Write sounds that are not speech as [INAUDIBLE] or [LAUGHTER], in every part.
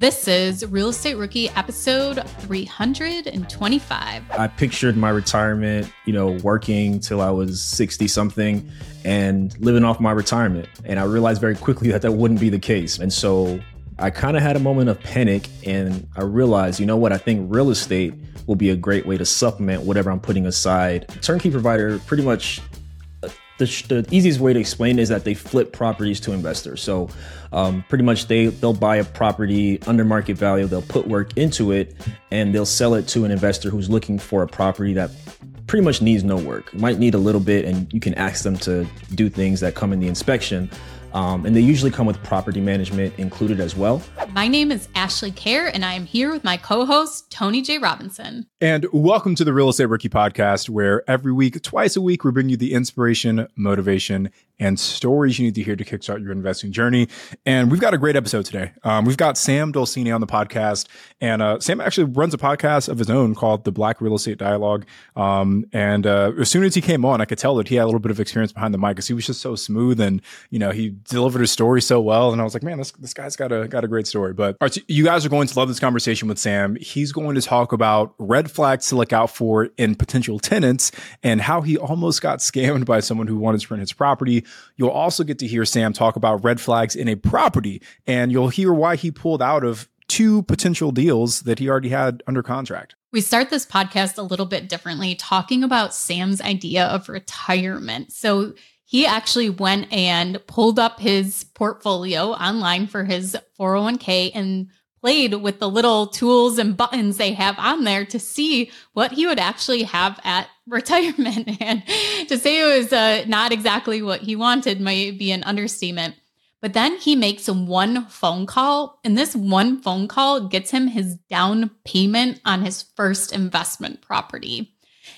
This is Real Estate Rookie episode 325. I pictured my retirement, you know, working till I was 60 something and living off my retirement. And I realized very quickly that that wouldn't be the case. And so I kind of had a moment of panic and I realized, you know what, I think real estate will be a great way to supplement whatever I'm putting aside. Turnkey provider pretty much the, the, easiest way to explain is that they flip properties to investors. So um, pretty much they they'll buy a property under market value, they'll put work into it, and they'll sell it to an investor who's looking for a property that pretty much needs no work. Might need a little bit, and you can ask them to do things that come in the inspection. Um, and they usually come with property management included as well. My name is Ashley Kerr, and I am here with my co host, Tony J. Robinson. And welcome to the Real Estate Rookie Podcast, where every week, twice a week, we bring you the inspiration, motivation, and stories you need to hear to kickstart your investing journey. And we've got a great episode today. Um, we've got Sam Dolciné on the podcast, and uh, Sam actually runs a podcast of his own called the Black Real Estate Dialogue. Um, and uh, as soon as he came on, I could tell that he had a little bit of experience behind the mic because he was just so smooth and you know he delivered his story so well. And I was like, man, this this guy's got a got a great story. But so you guys are going to love this conversation with Sam. He's going to talk about red flags to look out for in potential tenants and how he almost got scammed by someone who wanted to rent his property You'll also get to hear Sam talk about red flags in a property, and you'll hear why he pulled out of two potential deals that he already had under contract. We start this podcast a little bit differently, talking about Sam's idea of retirement. So he actually went and pulled up his portfolio online for his 401k and played with the little tools and buttons they have on there to see what he would actually have at [LAUGHS] retirement. And to say it was uh, not exactly what he wanted might be an understatement. But then he makes one phone call, and this one phone call gets him his down payment on his first investment property.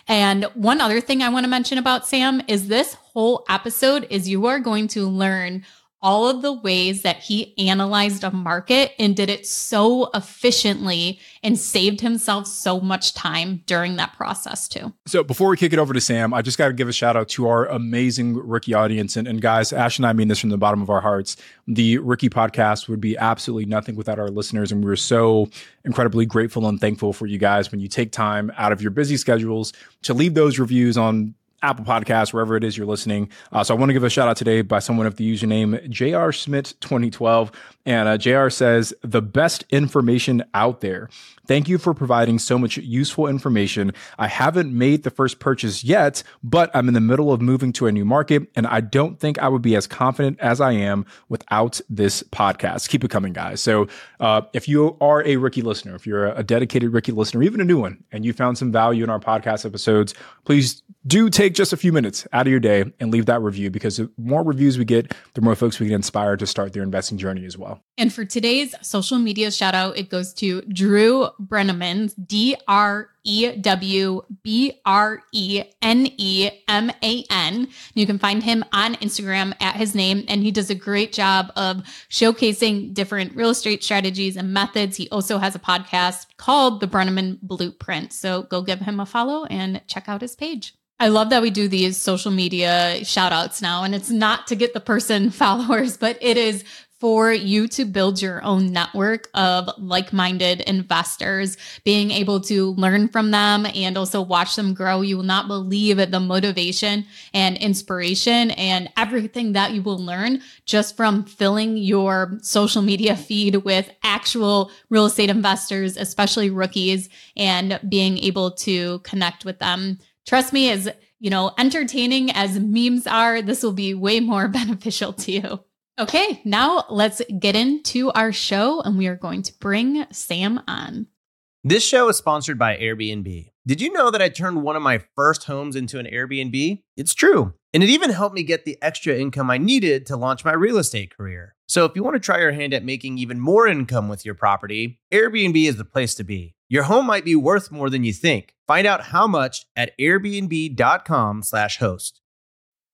And one other thing I want to mention about Sam is this whole episode is you are going to learn all of the ways that he analyzed a market and did it so efficiently and saved himself so much time during that process too. So before we kick it over to Sam, I just got to give a shout out to our amazing rookie audience. And, and guys, Ash and I mean this from the bottom of our hearts. The rookie podcast would be absolutely nothing without our listeners. And we're so incredibly grateful and thankful for you guys when you take time out of your busy schedules to leave those reviews on Apple Podcasts, wherever it is you're listening. Uh, so I want to give a shout out today by someone of the username JR Smith 2012. And uh, JR says, the best information out there. Thank you for providing so much useful information. I haven't made the first purchase yet, but I'm in the middle of moving to a new market, and I don't think I would be as confident as I am without this podcast. Keep it coming, guys. So, uh, if you are a rookie listener, if you're a dedicated rookie listener, even a new one, and you found some value in our podcast episodes, please do take just a few minutes out of your day and leave that review because the more reviews we get, the more folks we can inspire to start their investing journey as well. And for today's social media shout out, it goes to Drew Breneman, D R E W B R E N E M A N. You can find him on Instagram at his name, and he does a great job of showcasing different real estate strategies and methods. He also has a podcast called The Breneman Blueprint. So go give him a follow and check out his page. I love that we do these social media shout outs now. And it's not to get the person [LAUGHS] followers, but it is for you to build your own network of like minded investors, being able to learn from them and also watch them grow. You will not believe the motivation and inspiration and everything that you will learn just from filling your social media feed with actual real estate investors, especially rookies, and being able to connect with them. Trust me, as you know, entertaining as memes are, this will be way more [LAUGHS] beneficial to you. Okay, now let's get into our show, and we are going to bring Sam on. This show is sponsored by Airbnb. Did you know that I turned one of my first homes into an Airbnb? It's true. And it even helped me get the extra income I needed to launch my real estate career. So if you want to try your hand at making even more income with your property, Airbnb is the place to be. Your home might be worth more than you think. Find out how much at airbnb.com/host.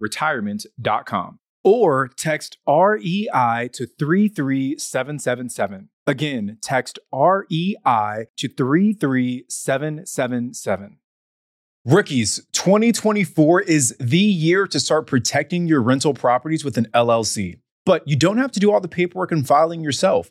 retirement.com or text REI to 33777. Again, text REI to 33777. Rookies, 2024 is the year to start protecting your rental properties with an LLC. But you don't have to do all the paperwork and filing yourself.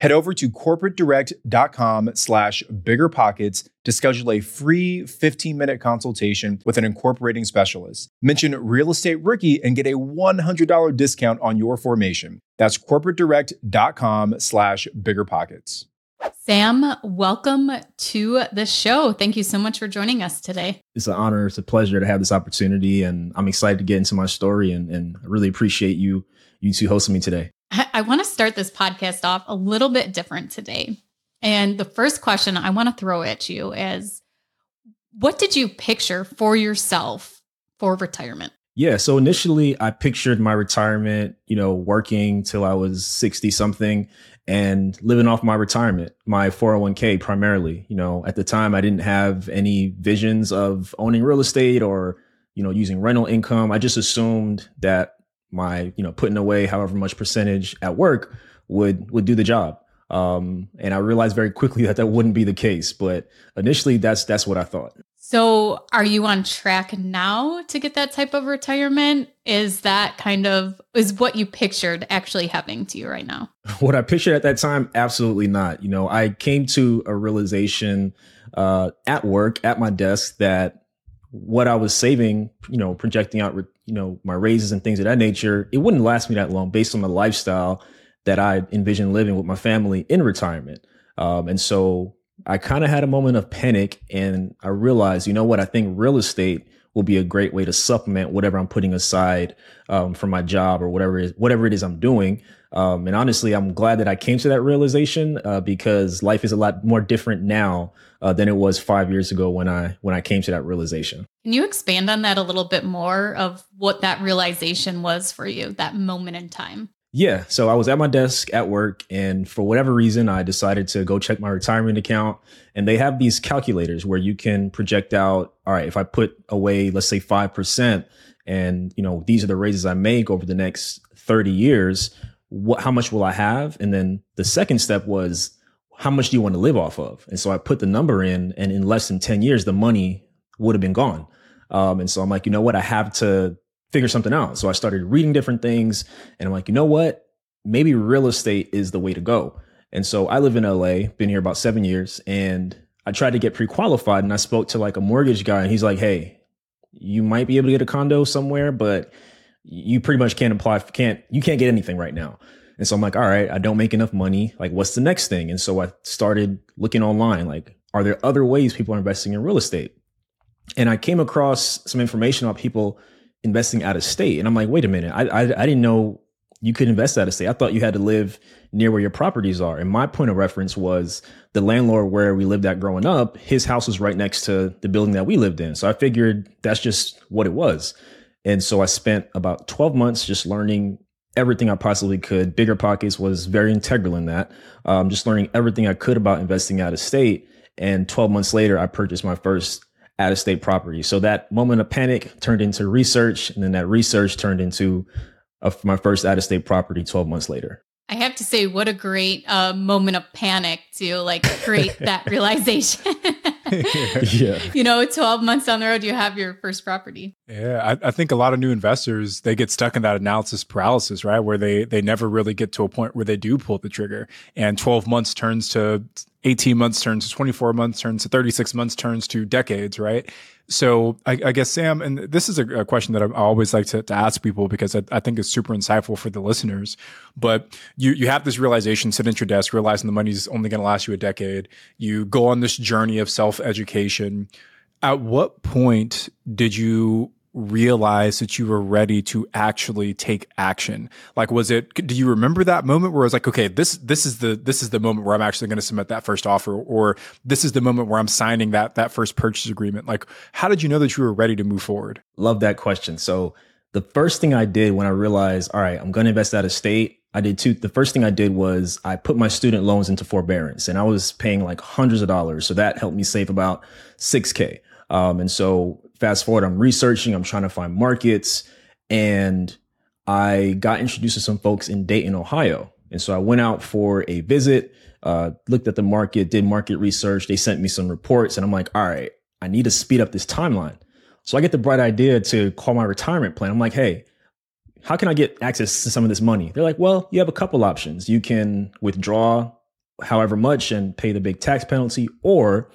Head over to corporatedirect.com slash biggerpockets to schedule a free 15-minute consultation with an incorporating specialist. Mention Real Estate Rookie and get a $100 discount on your formation. That's corporatedirect.com slash biggerpockets. Sam, welcome to the show. Thank you so much for joining us today. It's an honor. It's a pleasure to have this opportunity. And I'm excited to get into my story and, and I really appreciate you, you two hosting me today. I, want to start this podcast off a little bit different today. And the first question I want to throw at you is what did you picture for yourself for retirement? Yeah. So initially, I pictured my retirement, you know, working till I was 60 something and living off my retirement, my 401k primarily. You know, at the time, I didn't have any visions of owning real estate or, you know, using rental income. I just assumed that my, you know, putting away however much percentage at work would would do the job. Um, and I realized very quickly [LAUGHS] that that wouldn't be the case. But initially, that's that's what I thought. So, are you on track now to get that type of retirement? Is that kind of is what you pictured actually happening to you right now? [LAUGHS] What I pictured at that time, absolutely not. You know, I came to a realization uh, at work at my desk that what I was saving, you know, projecting out, you know, my raises and things of that nature, it wouldn't last me that long based on the lifestyle that I envisioned living with my family in retirement. Um, and so I kind of had a moment of panic and I realized, you know what, I think real estate will be a great way to supplement whatever I'm putting aside um, for my job or whatever it is, whatever it is I'm doing. Um, and honestly, I'm glad that I came to that realization uh, because life is a lot more different now uh, than it was five years ago when I when I came to that realization. Can you expand on that a little bit more of what that realization was for you, that moment in time? Yeah. So I was at my desk at work, and for whatever reason, I decided to go check my retirement account. And they have these calculators where you can project out, all right, if I put away, let's say 5%, and you know, these are the raises I make over the next 30 years, what how much will I have? And then the second step was how much do you want to live off of? And so I put the number in, and in less than 10 years, the money would have been gone. Um, and so I'm like, you know what? I have to figure something out. So I started reading different things and I'm like, you know what? Maybe real estate is the way to go. And so I live in LA, been here about seven years, and I tried to get pre qualified and I spoke to like a mortgage guy and he's like, hey, you might be able to get a condo somewhere, but you pretty much can't apply, can't, you can't get anything right now. And so I'm like, all right, I don't make enough money. Like, what's the next thing? And so I started looking online, like, are there other ways people are investing in real estate? And I came across some information about people investing out of state. And I'm like, wait a minute, I, I, I didn't know you could invest out of state. I thought you had to live near where your properties are. And my point of reference was the landlord where we lived at growing up, his house was right next to the building that we lived in. So I figured that's just what it was. And so I spent about 12 months just learning everything I possibly could. Bigger Pockets was very integral in that. Um, just learning everything I could about investing out of state. And 12 months later, I purchased my first out of state property. So that moment of panic turned into research, and then that research turned into a, my first out of state property 12 months later. I have to say, what a great uh, moment of panic to like create [LAUGHS] that realization. [LAUGHS] [LAUGHS] yeah. [LAUGHS] You know, 12 months down the road, you have your first property. Yeah, I, I, think a lot of new investors they get stuck in that analysis paralysis, right? Where they they never really get to a point where they do pull the trigger, and 12 months turns to 18 months, turns to 24 months, turns to 36 months, turns to decades, right? So I, I guess Sam, and this is a, a question that I always like to, to ask people because I, I, think it's super insightful for the listeners. But you you have this realization, sit at your desk, realizing the money's only going to last you a decade. You go on this journey of self education. At what point did you realize that you were ready to actually take action like was it do you remember that moment where it was like okay this this is the this is the moment where i'm actually going to submit that first offer or this is the moment where i'm signing that that first purchase agreement like how did you know that you were ready to move forward love that question so the first thing i did when i realized all right i'm going to invest out of state I did two. The first thing I did was I put my student loans into forbearance and I was paying like hundreds of dollars. So that helped me save about 6K. Um, and so fast forward, I'm researching, I'm trying to find markets, and I got introduced to some folks in Dayton, Ohio. And so I went out for a visit, uh, looked at the market, did market research. They sent me some reports, and I'm like, all right, I need to speed up this timeline. So I get the bright idea to call my retirement plan. I'm like, hey, how can I get access to some of this money? They're like, well, you have a couple options. You can withdraw however much and pay the big tax penalty, or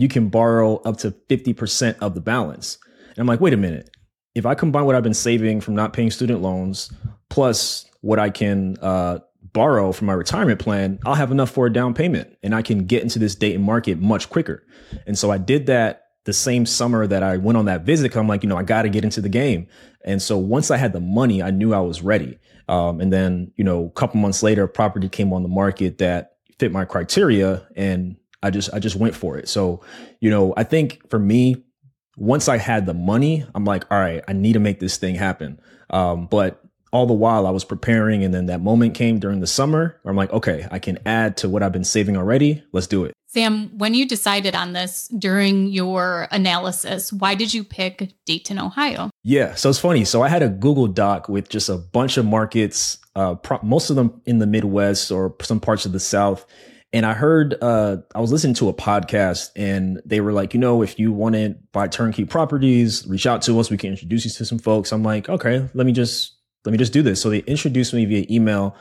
you can borrow up to 50% of the balance. And I'm like, wait a minute. If I combine what I've been saving from not paying student loans plus what I can uh, borrow from my retirement plan, I'll have enough for a down payment and I can get into this Dayton market much quicker. And so I did that the same summer that I went on that visit. I'm like, you know, I got to get into the game. And so once I had the money, I knew I was ready. Um, and then, you know, a couple months later, a property came on the market that fit my criteria and I just I just went for it. So, you know, I think for me, once I had the money, I'm like, all right, I need to make this thing happen. Um, but all the while I was preparing, and then that moment came during the summer where I'm like, okay, I can add to what I've been saving already. Let's do it. Sam, when you decided on this during your analysis, why did you pick Dayton, Ohio? Yeah, so it's funny. So I had a Google Doc with just a bunch of markets, uh, pro- most of them in the Midwest or some parts of the South. And I heard, uh, I was listening to a podcast and they were like, you know, if you want to buy turnkey properties, reach out to us. We can introduce you to some folks. I'm like, okay, let me just, let me just do this. So they introduced me via email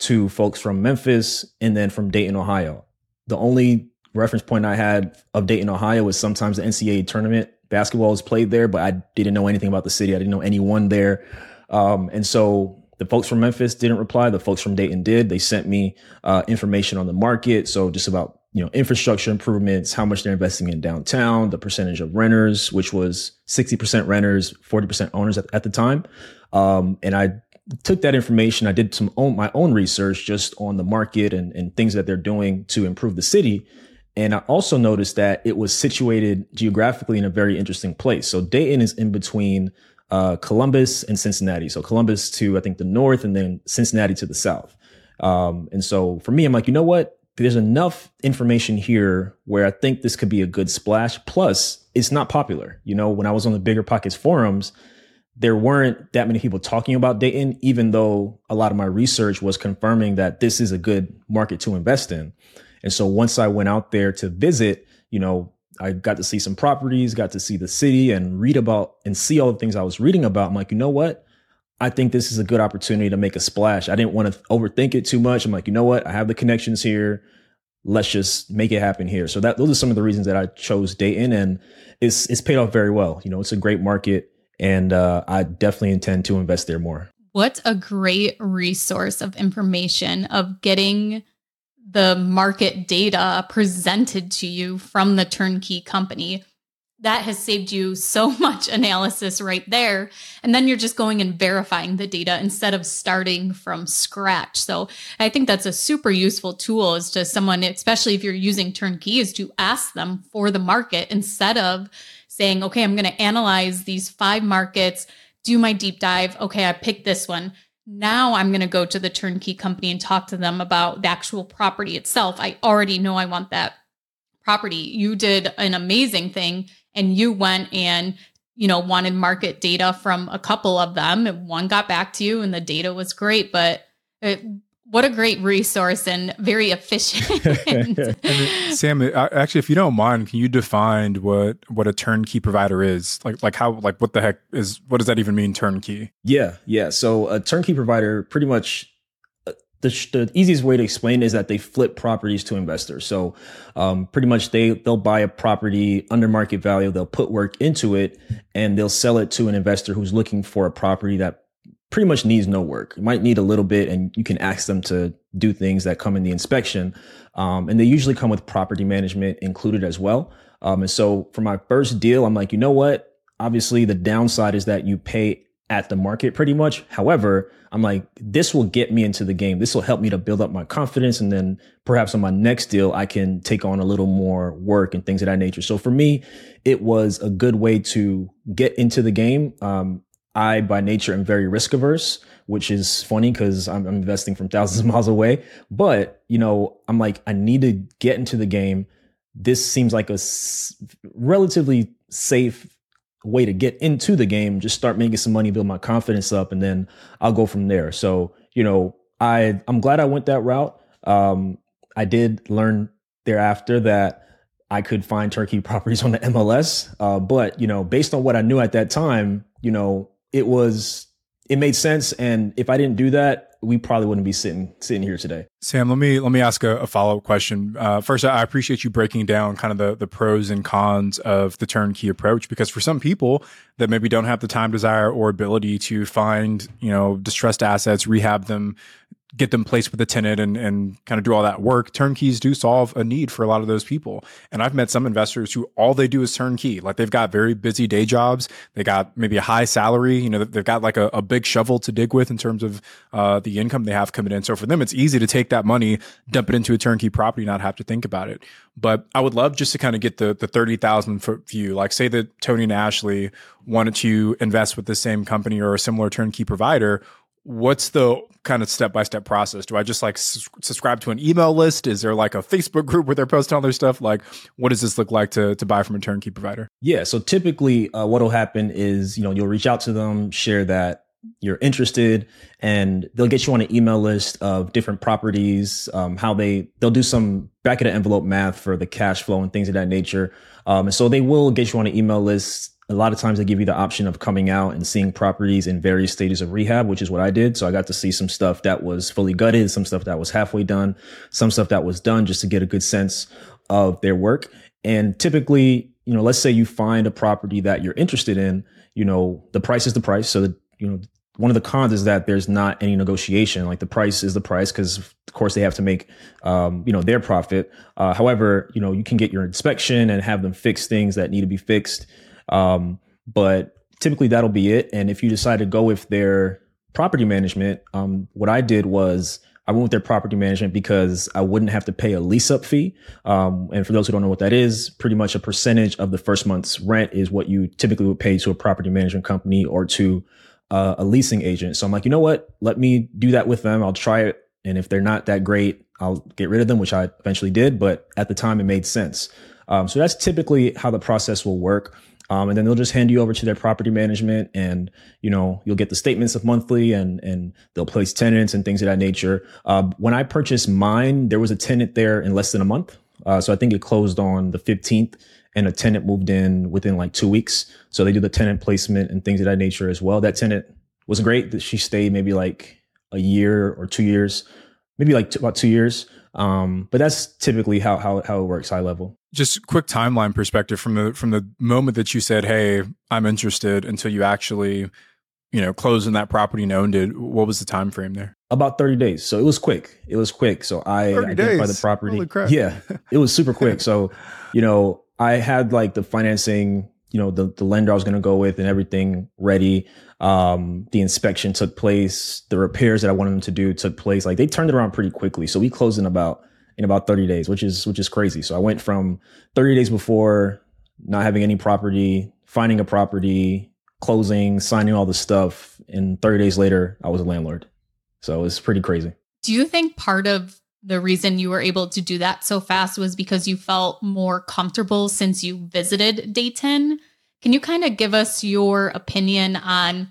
to folks from Memphis and then from Dayton, Ohio. The only reference point I had of Dayton, Ohio was sometimes the NCAA tournament basketball was played there, but I didn't know anything about the city. I didn't know anyone there. Um, and so the folks from Memphis didn't reply. The folks from Dayton did. They sent me uh, information on the market. So just about you know infrastructure improvements, how much they're investing in downtown, the percentage of renters, which was 60% renters, 40% owners at, at the time. Um, and I took that information. I did some own, my own research just on the market and, and things that they're doing to improve the city. And I also noticed that it was situated geographically in a very interesting place. So Dayton is in between uh, Columbus and Cincinnati. So Columbus to I think the north, and then Cincinnati to the south. Um, and so for me, I'm like, you know what? There's enough information here where I think this could be a good splash. Plus, it's not popular. You know, when I was on the Bigger Pockets forums, there weren't that many people talking about Dayton, even though a lot of my research was confirming that this is a good market to invest in. And so once I went out there to visit, you know, I got to see some properties, got to see the city and read about and see all the things I was reading about. I'm like, you know what? I think this is a good opportunity to make a splash. I didn't want to overthink it too much. I'm like, you know what? I have the connections here. Let's just make it happen here. So that those are some of the reasons that I chose Dayton, and it's it's paid off very well. You know, it's a great market, and uh, I definitely intend to invest there more. What a great resource of information of getting the market data presented to you from the turnkey company. That has saved you so [LAUGHS] much analysis right there. And then you're just going and verifying the data instead of starting from scratch. So I think that's a super useful tool is to someone, especially if you're using turnkey, is to ask them for the market instead of saying, okay, I'm going to analyze these five markets, do my deep dive. Okay, I picked this one now I'm going to go to the turnkey company and talk to them about the actual property itself. I already know I want that property. You did an amazing thing and you went and you know wanted market data from a couple of them and one got back to you and the data was great but it, what a great resource and very efficient. [LAUGHS] Sam, actually, if you don't mind, can you define what what a turnkey provider is? Like, like how, like, what the heck is? What does that even mean, turnkey? Yeah, yeah. So a turnkey provider, pretty much, uh, the, the easiest way to explain is that they flip properties to investors. So, um, pretty much, they they'll buy a property under market value, they'll put work into it, and they'll sell it to an investor who's looking for a property that pretty much needs no work. You might need a little bit, and you can ask them to do things that come in the inspection. Um, and they usually come with property management included as well. Um, and so for my first deal, I'm like, you know what? Obviously, the downside is that you pay at the market pretty much. However, I'm like, this will get me into the game. This will help me to build up my confidence. And then perhaps on my next deal, I can take on a little more work and things of that nature. So for me, it was a good way to get into the game. Um, I, by nature, am very risk averse, which is funny because I'm, I'm, investing from thousands of miles away. But, you know, I'm like, I need to get into the game. This seems like a s- relatively safe way to get into the game. Just start making some money, build my confidence up, and then I'll go from there. So, you know, I, I'm glad I went that route. Um, I did learn thereafter that I could find turnkey [LAUGHS] properties on the MLS. Uh, but, you know, based on what I knew at that time, you know, it was it made sense and if i didn't do that we probably wouldn't be sitting sitting here today. Sam let me let me ask a, a follow-up question. Uh, first i appreciate you breaking down kind of the, the pros and cons of the turnkey approach because for some people that maybe don't have the time desire or ability to find you know distressed assets rehab them get them placed with a tenant and, and kind of do all that work. Turnkeys do solve a need for a lot of those people. And I've met some investors who all they do is turnkey. Like they've got very busy day jobs. They got maybe a high salary. You know, they've got like a, a big shovel to dig with in terms of uh, the income they have coming in. So for them, it's easy to take that money, dump it into a turnkey property, not have to think about it. But I would love just to kind of get the the thirty thousand foot view. Like say that Tony and Ashley wanted to invest with the same company or a similar turnkey provider what's the kind of step by step process? Do I just like s- subscribe to an email list? Is there like a Facebook group where they're posting all their stuff? Like, what does this look like to to buy from a turnkey provider? Yeah. So typically, uh, what will happen is you know you'll reach out to them, share that you're interested, and they'll get you on an email list of different properties. Um, how they they'll do some back of the envelope math for the cash flow and things of that nature. Um, and so they will get you on an email list a lot of times they give you the option of coming out and seeing properties in various stages of rehab, which is what I did. So I got to see some stuff that was fully gutted, some stuff that was halfway done, some stuff that was done just to get a good sense of their work. And typically, you know, let's say you find a property that you're interested in, you know, the price is the price. So, that, you know, one of the cons is that there's not any negotiation. Like the price is the price because, of course, they have to make, um, you know, their profit. Uh, however, you know, you can get your inspection and have them fix things that need to be fixed. Um, but typically that'll be it. And if you decide to go with their property management, um, what I did was I went with their property management because I wouldn't have to pay a lease up fee. Um, and for those who don't know what that is, pretty much a percentage of the first month's rent is what you typically would pay to a property management company or to uh, a leasing agent. So I'm like, you know what? Let me do that with them. I'll try it. And if they're not that great, I'll get rid of them, which I eventually did. But at the time, it made sense. Um, so that's typically how the process will work. Um, and then they'll just hand you over to their property management and, you know, you'll get the statements of monthly and, and they'll place tenants and things of that nature. Uh, when I purchased mine, there was a tenant there in less than a month. Uh, so I think it closed on the 15th and a tenant moved in within like two weeks. So they do the tenant placement and things of that nature as well. That tenant was great. That she stayed maybe like a year or two years, maybe like about two years. Um, but that's typically how, how, how it works high level. Just quick timeline perspective from the from the moment that you said hey i'm interested until you actually you know closed in that property and owned it what was the time frame there? About 30 days. So it was quick. It was quick. So i identified the property. Yeah. It was super quick. So you know i had like the financing you know the, the lender i was going to go with and everything ready um the inspection took place the repairs that i wanted them to do took place like they turned it around pretty quickly so we closed in about in about 30 days, which is which is crazy. So I went from 30 days before not having any property, finding a property, closing, signing all the stuff, and 30 days later I was a landlord. So it's pretty crazy. Do you think part of the reason you were able to do that so fast was because you felt more comfortable since you visited Dayton. Can you kind of give us your opinion on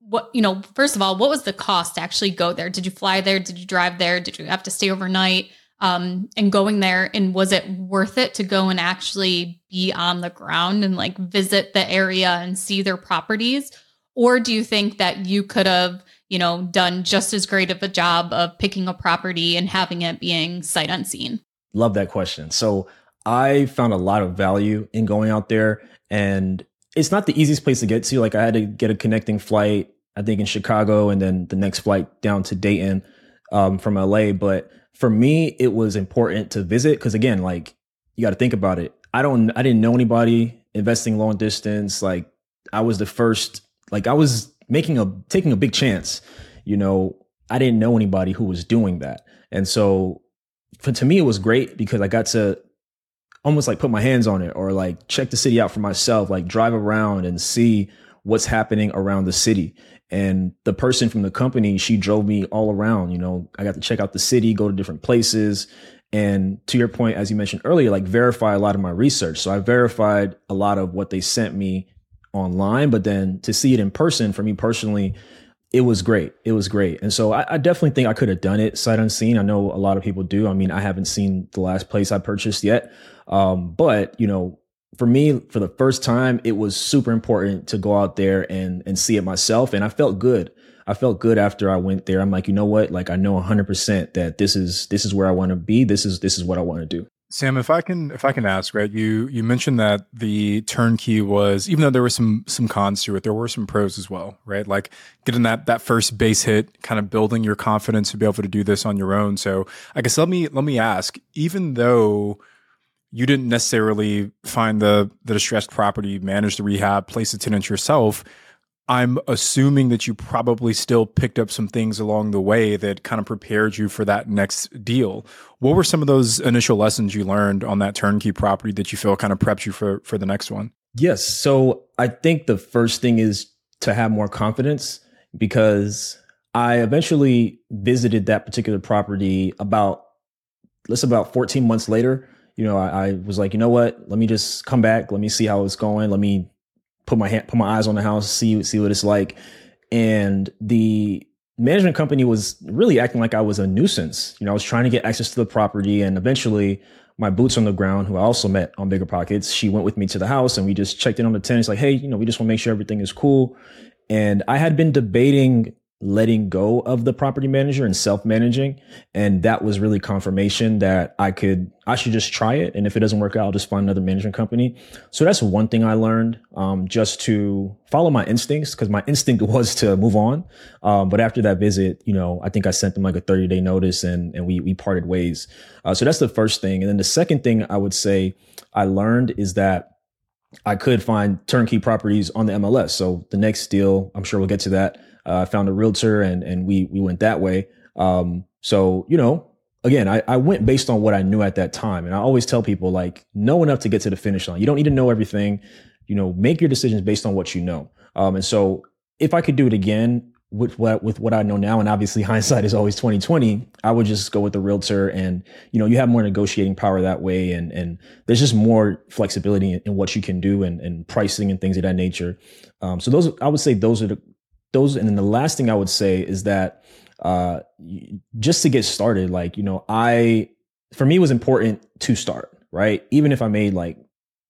what, you know, first of all, what was the cost to actually go there? Did you fly there? Did you drive there? Did you have to stay overnight? Um, and going there, and was it worth it to go and actually be on the ground and like visit the area and see their properties? Or do you think that you could have, you know, done just as great of a job of picking a property and having it being sight unseen? Love that question. So I found a lot of value in going out there and it's not the easiest place to get to. Like I had to get a connecting flight, I think in Chicago and then the next flight down to Dayton um, from LA. But for me, it was important to visit because again, like you got to think about it. I don't, I didn't know anybody investing long distance. Like I was the first like I was making a taking a big chance. You know, I didn't know anybody who was doing that. And so for, to me it was great because I got to almost like put my hands on it or like check the city out for myself, like drive around and see what's happening around the city. And the person from the company, she drove me all around, you know, I got to check out the city, go to different places. And to your point, as you mentioned earlier, like verify a lot of my research. So I verified a lot of what they sent me online, but then to see it in person for me personally, it was great. It was great. And so I, I definitely think I could have done it sight unseen. I know a lot of people do. I mean, I haven't seen the last place I purchased yet. Um, but you know, for me, for the first time, it was super important to go out there and and see it myself. And I felt good. I felt good after I went there. I'm like, you know what? Like I know 100% that this is this is where I want to be. This is this is what I want to do. Sam, if I can, if I can ask, right? You you mentioned that the turnkey was, even though there were some some cons to it, there were some pros as well, right? Like getting that that first base hit, kind of building your confidence to be able to do this on your own. So, I guess let me let me ask, even though you didn't necessarily find the the distressed property, manage the rehab, place the tenant yourself, I'm assuming that you probably still picked up some things along the way that kind of prepared you for that next deal. What were some of those initial lessons you learned on that turnkey property that you feel kind of prepped you for for the next one? Yes. So I think the first thing is to have more confidence because I eventually visited that particular property about let's about 14 months later. You know, I, I was like, you know what? Let me just come back. Let me see how it's going. Let me put my hand, put my eyes on the house, see see what it's like. And the management company was really acting like I was a nuisance. You know, I was trying to get access to the property, and eventually, my boots on the ground, who I also met on Bigger Pockets, she went with me to the house, and we just checked in on the tenants, like, hey, you know, we just want to make sure everything is cool. And I had been debating letting go of the property manager and self-managing. And that was really confirmation that i could i should just try it. And if it doesn't work out i'll just find another management company. So that's one thing i learned um, just to follow my instincts because my instinct [LAUGHS] was to move on. Um, but after that visit you know i think i sent them like a 30 day notice and and we we parted ways. Uh, so that's the first thing. And then the second thing i would say i learned is that I could find turnkey properties on the MLS. So the next deal, I'm sure we'll get to that uh, found a realtor and and we we went that way. Um, so you know, again, I, I went based on what I knew at that time, and I always tell people like know enough to get to the finish line. You don't need to know everything. You know, make your decisions based on what you know. Um, and so if I could do it again with what with what I know now, and obviously [LAUGHS] hindsight is always twenty twenty, I would just go with the realtor, and you know, you have more negotiating power that way, and and there's just more flexibility in, in what you can do and, and pricing and things of that nature. Um, so those, I would say, those are the those and then the last thing i would say is that uh just to get started like you know i for me was important to start right? Even if i made like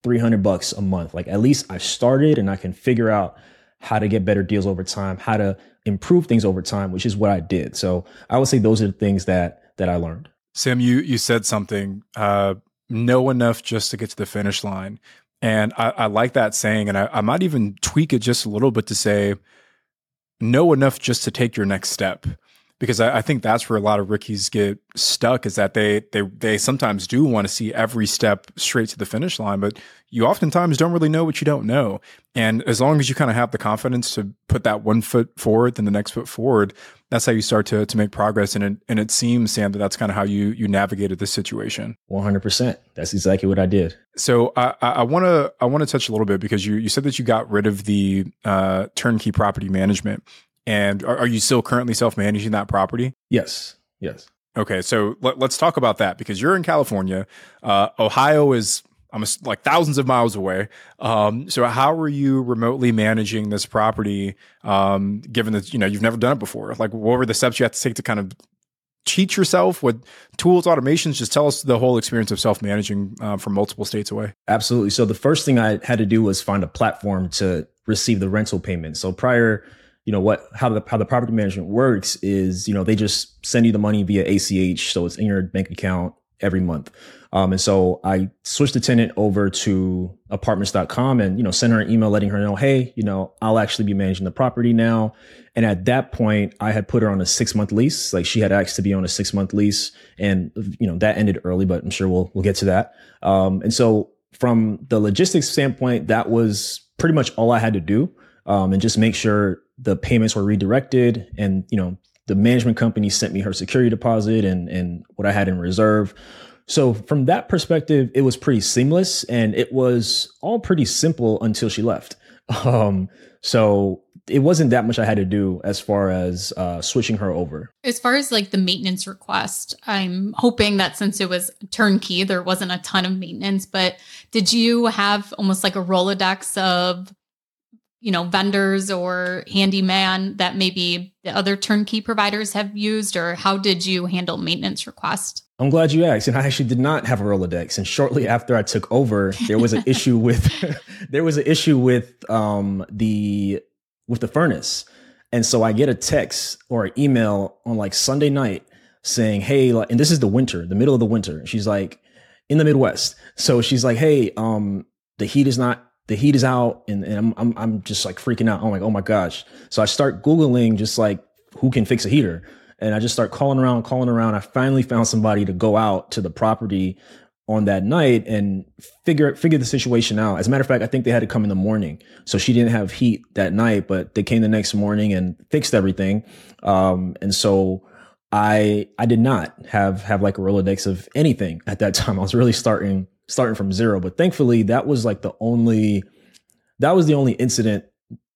300 bucks a month like at least i started and i can figure out how to get better deals over time how to improve things over time which is what i did. So i would say those are the things that that i learned. Sam you you said something uh know enough just to get to the finish line. And i, I like that saying and I, I might even tweak it just a little bit to say know enough just to take your next step because I, I, think that's where a lot of rookies get stuck is that they they they sometimes do want to see every step straight to the finish line, but you oftentimes don't really know what you don't know. And as long as you kind of have the confidence to put that one foot forward, then the next foot forward, that's how you start to to make progress. And it and it seems Sam that that's kind of how you you navigated this situation. One hundred percent. That's exactly what I did. So I want to I want to touch a little bit because you you said that you got rid of the uh, turnkey property management and are, are you still currently self managing that property? Yes. Yes. Okay, so let, us talk about that because you're in California. Uh, Ohio is almost like thousands of miles away. Um, so how are you remotely managing this property, um, given that you know you've never done it before? Like, what were the steps you had to take to kind of teach yourself? What tools, automations? Just tell us the whole experience of self managing uh, from multiple states away. Absolutely. So the first thing I had to do was find a platform to receive the rental payment. So prior you know what how the how the property management works is you know they just send you the money via ACH so it's in your bank account every month. Um, and so I switched the tenant over to apartments.com and, you know, sent her an email letting her know, Hey, you know, I'll actually be managing the property now. And at that point, I had put her on a six month lease. Like she had asked to be on a six month lease and, you know, that ended early, but I'm sure we'll, we'll get to that. Um, and so from the logistics standpoint, that was pretty much all I had to do. Um, and just make sure the payments were redirected and, you know, the management company sent me her security deposit and, and what I had in reserve. So from that perspective, it was pretty seamless and it was all pretty simple until she left. [LAUGHS] Um, so it wasn't that much I had to do as far as uh, switching her over. As far as like the maintenance request, I'm hoping that since it was turnkey, there wasn't a ton of maintenance. But did you have almost like a Rolodex of you know vendors or handyman that maybe the other turnkey providers have used or how did you handle maintenance requests? I'm glad you asked and i actually did not have a rolodex and shortly after i took over there was an [LAUGHS] issue with [LAUGHS] there was an issue with um the with the furnace. And so i get a text or an email on like sunday night saying hey and this is the winter the middle of the winter she's like in the midwest. So she's like hey um the heat is not the heat is out and, and I'm, I'm, I'm just like freaking out. I'm like, oh my gosh. So I start Googling just like who can fix a heater. And I just start calling around, calling around. I finally found somebody to go out to the property on that night and figure figure the situation out. As a matter of fact, I think they had to come in the morning, so she didn't have heat that night. But they came the next morning and fixed everything. Um, and so I I did not have have like a rolodex of anything at that [LAUGHS] time. I was really starting starting from zero. But thankfully, that was like the only that was the only incident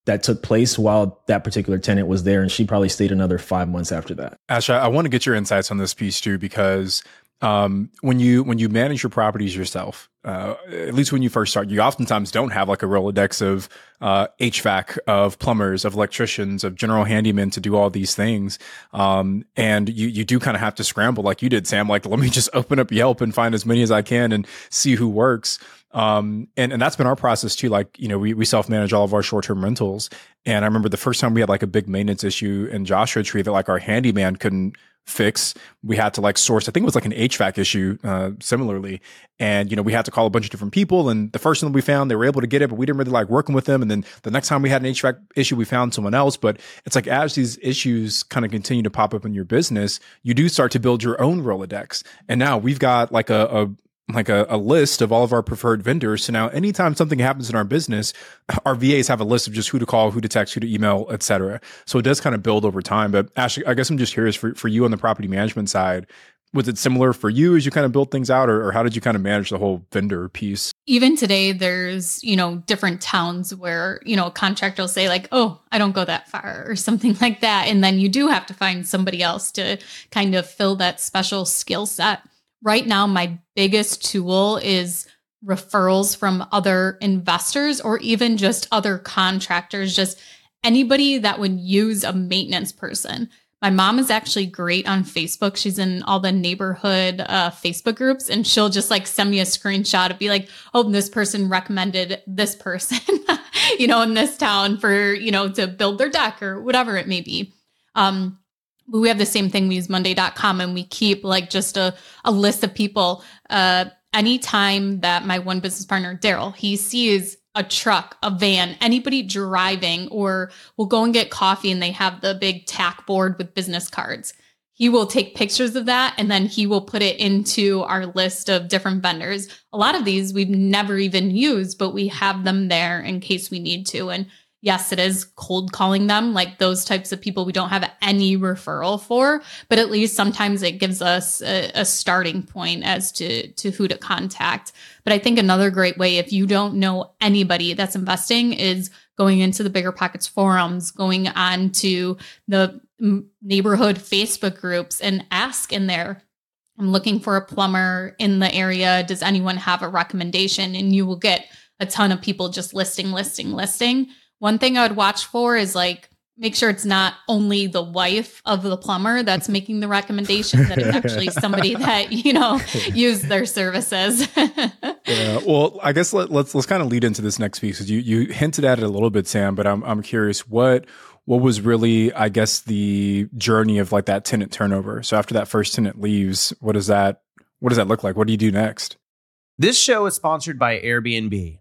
that took place while that particular tenant was there, and she probably stayed another five months after that. Ash, I want to get your insights on this piece too, because um, when you when you manage your properties yourself, uh, at least when you first start, you oftentimes don't have like a rolodex of uh, HVAC, of plumbers, of electricians, of general handymen to do all these things, um, and you you do kind of have to scramble like you did, Sam. Like, let me just open up Yelp and find as many as I can and see who works. Um, and, and that's been our process too. Like, you know, we, we self manage all of our short term rentals. And I remember the first time we had like a big maintenance issue in Joshua Tree that like our handyman couldn't fix. We had to like source, I think it was like an HVAC issue, uh, similarly. And, you know, we had to call a bunch of different people. And the first one we found, they were able to get it, but we didn't really like working with them. And then the next time we had an HVAC issue, we found someone else. But it's like as these issues kind of continue to pop up in your business, you do start to build your own Rolodex. And now we've got like a, a like a, a, list of all of our preferred vendors. So now anytime something happens in our business, [LAUGHS] our VAs have a list of just who to call, who to text, who to email, etc. So it does kind of build over time. But Ashley, I guess I'm just curious for, for you on the property management side, was it similar for you as you kind of built things out or, or, how did you kind of manage the whole vendor piece even today there's you know different towns where you know a contractor will say like oh i don't go that far or something [LAUGHS] like that and then you do have to find somebody else to kind of fill that special skill set right now, my biggest tool is referrals from other investors or even just other contractors, just anybody that would use a maintenance person. My mom is actually great on Facebook. She's in all the neighborhood uh, Facebook groups, and she'll just like send me a screenshot of be like, "Oh, this person recommended this person, [LAUGHS] you know, in this town for you know to build their deck or whatever it may be." Um, we have the same thing. We use Monday.com and we keep like just a, a list of people. Uh, anytime that my one business partner, Daryl, he sees a truck, a van, anybody driving, or we'll go and get coffee and they have the big tack board with business cards. He will take pictures of that and then he will put it into our list of different vendors. A lot of these we've never even used, but we have them there in case we need to. And yes, it is cold calling them, like those types of people we don't have any referral for, but at least sometimes it gives us a, a, starting point as to, to who to contact. But I think another great way, if you don't know anybody that's investing, is going into the Bigger Pockets forums, going on to the neighborhood Facebook groups and ask in there, I'm looking for a plumber in the area. Does anyone have a recommendation? And you will get a ton of people just listing, listing, listing. One thing I would watch for is like, make sure it's not only the wife of the plumber that's making the recommendation that it's actually [LAUGHS] somebody that you know [LAUGHS] used their services. [LAUGHS] Yeah well i guess let, us let's, let's kind of lead into this next piece because you you hinted at it a little bit sam but i'm, I'm curious what what was really i guess the journey of like that tenant turnover? So after that first tenant leaves what does that what does that look like? What do you do next? This show is sponsored by Airbnb.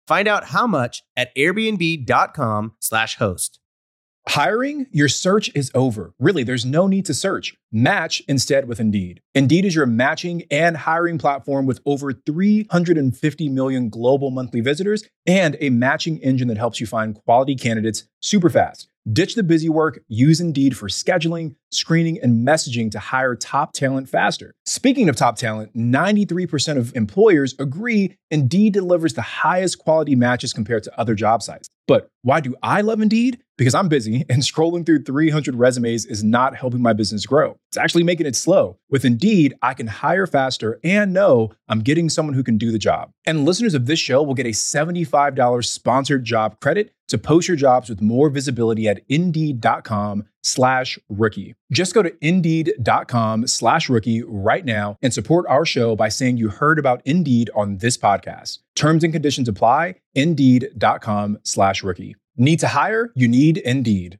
Find out how much at airbnb.com/slash host. Hiring? Your search is over. Really, there's no need to search. Match instead with Indeed. Indeed is your matching and hiring platform with over 350 million global monthly visitors and a matching engine that helps you find quality candidates super fast. Ditch the busy work, use Indeed for scheduling, screening, and messaging to hire top talent faster. Speaking of top talent, 93% of employers agree Indeed delivers the highest quality matches compared to other job sites. But why do I love Indeed? Because I'm busy and scrolling through 300 resumes is not helping my business grow. It's actually making it slow. With Indeed, I can hire faster and know I'm getting someone who can do the job. And listeners of this show will get a $75 sponsored job credit to post your jobs with more visibility at indeed.com slash rookie. Just go to indeed.com slash rookie right now and support our show by saying you heard about Indeed on this podcast. Terms and conditions apply. Indeed.com slash rookie. Need to hire? You need Indeed.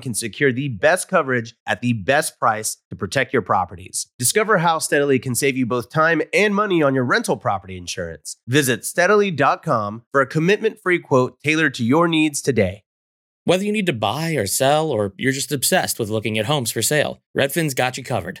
can secure the best coverage at the best price to protect your properties. Discover how Steadily can save you both time and money on your rental property insurance. Visit steadily.com for a commitment free quote tailored to your needs today. Whether you need to buy or sell, or you're just obsessed with looking at homes for sale, Redfin's got you covered.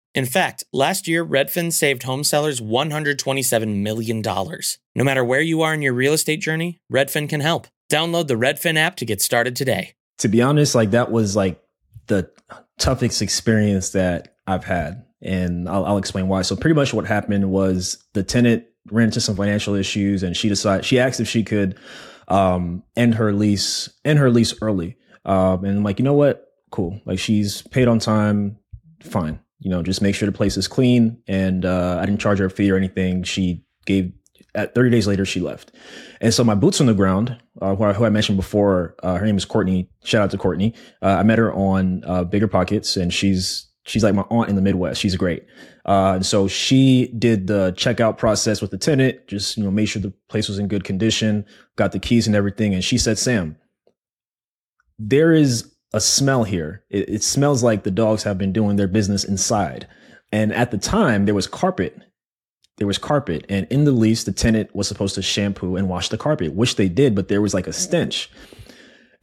In fact, last year, Redfin saved home sellers $127 million. No matter where you are in your real estate journey, Redfin can help. Download the Redfin app to get started today. To be honest, like that was like the toughest experience that I've had and I'll, I'll, explain why. So pretty much what happened was the tenant ran into some financial issues, and she decided she asked if she could um, end her lease end her lease early. Um, and I'm like, you know what, cool. Like she's paid on time, fine. You know, just make sure the place is clean. And uh, I didn't charge her a fee or anything. She gave at 30 days later, she left. And so my boots on the ground, uh, who, I, who I mentioned before, uh, her name is Courtney. Shout out to Courtney. Uh, I met her on uh, Bigger Pockets, and she's she's like my aunt in the Midwest. She's great. Uh, and so she did the checkout process with the tenant, just you know made sure the place was in good condition, got the keys and everything. And she said, "Sam, there is a smell here. It, it smells like the dogs have been doing their business inside." And at the time, there was carpet. There was carpet. And in the lease the tenant was supposed to shampoo and wash the carpet which they did but there was like a stench.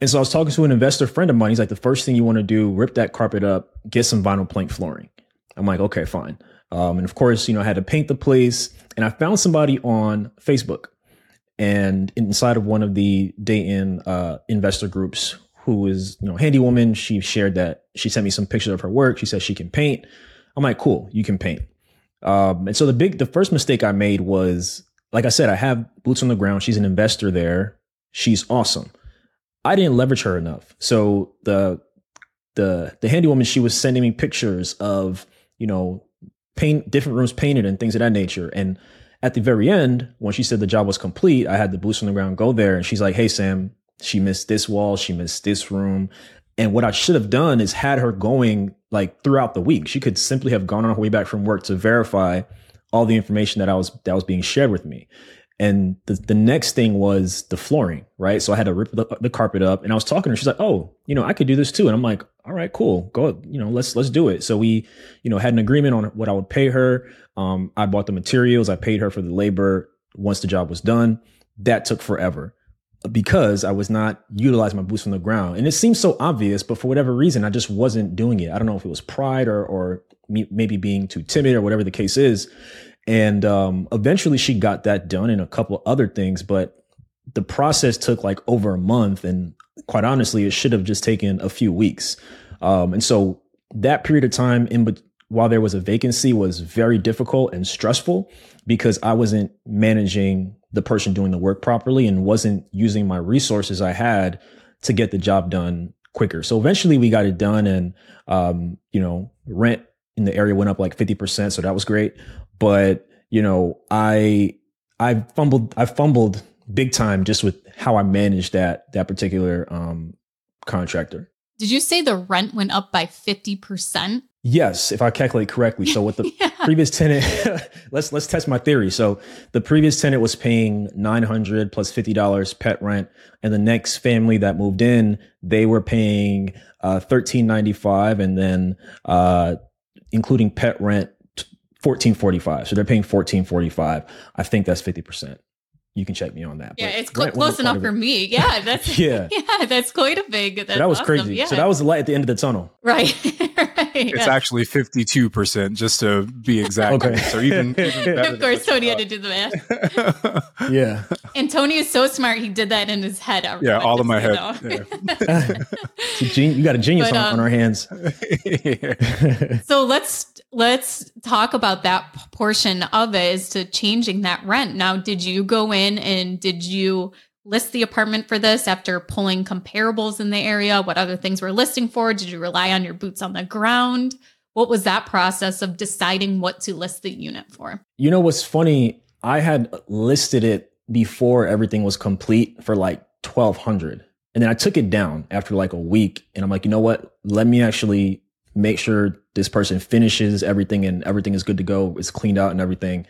And so i was talking to an investor friend of mine. He's like the first thing you want to do rip that carpet up get some vinyl plank flooring. I'm like okay fine. Um, and of course you know i had to paint the place and i found somebody on facebook and inside of one of the Dayton uh, investor groups who is you know handy woman she shared that she sent me some pictures of her work she said she can paint i'm like cool you can paint um, and so the big, the first mistake I made was, like I said, I have boots on the ground. She's an investor there. She's awesome. I didn't leverage her enough. So the the the handy woman, she was sending me pictures of you know paint different rooms painted and things of that nature. And at the very end, when she said the job was complete, I had the boots on the ground go there, and she's like, "Hey Sam, she missed this wall, she missed this room." And what I should have done is had her going like throughout the week. She could simply have gone on her way back from work to verify all the information that I was that was being shared with me. And the, the next thing was the flooring, right? So I had to rip the, the carpet up and I was talking to her. She's like, Oh, you know, I could do this too. And I'm like, all right, cool. Go, you know, let's, let's do it. So we, you know, had an agreement on what I would pay her. Um, I bought the materials. I paid her for the labor once the job was done. That took forever because I was not utilizing my boots on the ground. And it seems so obvious, but for whatever reason, I just wasn't doing it. I don't know if it was pride or, or maybe being too timid or whatever the case is. And um, eventually she got that done and a couple other things, but the process took like over a month. And quite honestly, it should have just taken a few weeks. Um, and so that period of time in while there was a vacancy was very difficult and stressful because I wasn't managing the person doing the work properly and wasn't using my resources I had to get the job done quicker. So eventually we got it done and um, you know, rent in the area went up like 50%, so that was great. But, you know, I I fumbled I fumbled big time just with how I managed that that particular um contractor. Did you say the rent went up by 50%? Yes, if I calculate correctly. So with the [LAUGHS] yeah. previous tenant, [LAUGHS] let's let's test my theory. So the previous tenant was paying nine hundred plus plus fifty dollars pet rent, and the next family that moved in, they were paying uh, thirteen ninety five, and then uh, including pet rent, fourteen forty five. So they're paying fourteen forty five. I think that's fifty percent you can check me on that. Yeah, but it's cl- close enough for me. [LAUGHS] Yeah, that's [LAUGHS] yeah, yeah, that's quite a big. That's so that was awesome. crazy. Yeah. So that was the light at the end of the tunnel. Right. [LAUGHS] right. It's yeah. actually fifty two percent, just to be exact. okay. So even, even of course, Tony had to do the math. yeah. And Tony is so smart; he did that in his head. Yeah, all in my head. Yeah. you got a genius but, um, on, on, our hands. so let's let's talk about that portion of it is to changing that rent. Now, did you go in and did you list the apartment for this after pulling comparables in the area? What other things were listing for? Did you rely on your boots on the ground? What was that process of deciding what to list the unit for? You know what's funny? I had listed it before everything was complete for like 1200 and then I took it down after like a week and I'm like, you know what? Let me actually make sure this person finishes everything and everything is good to go. It's cleaned out and everything.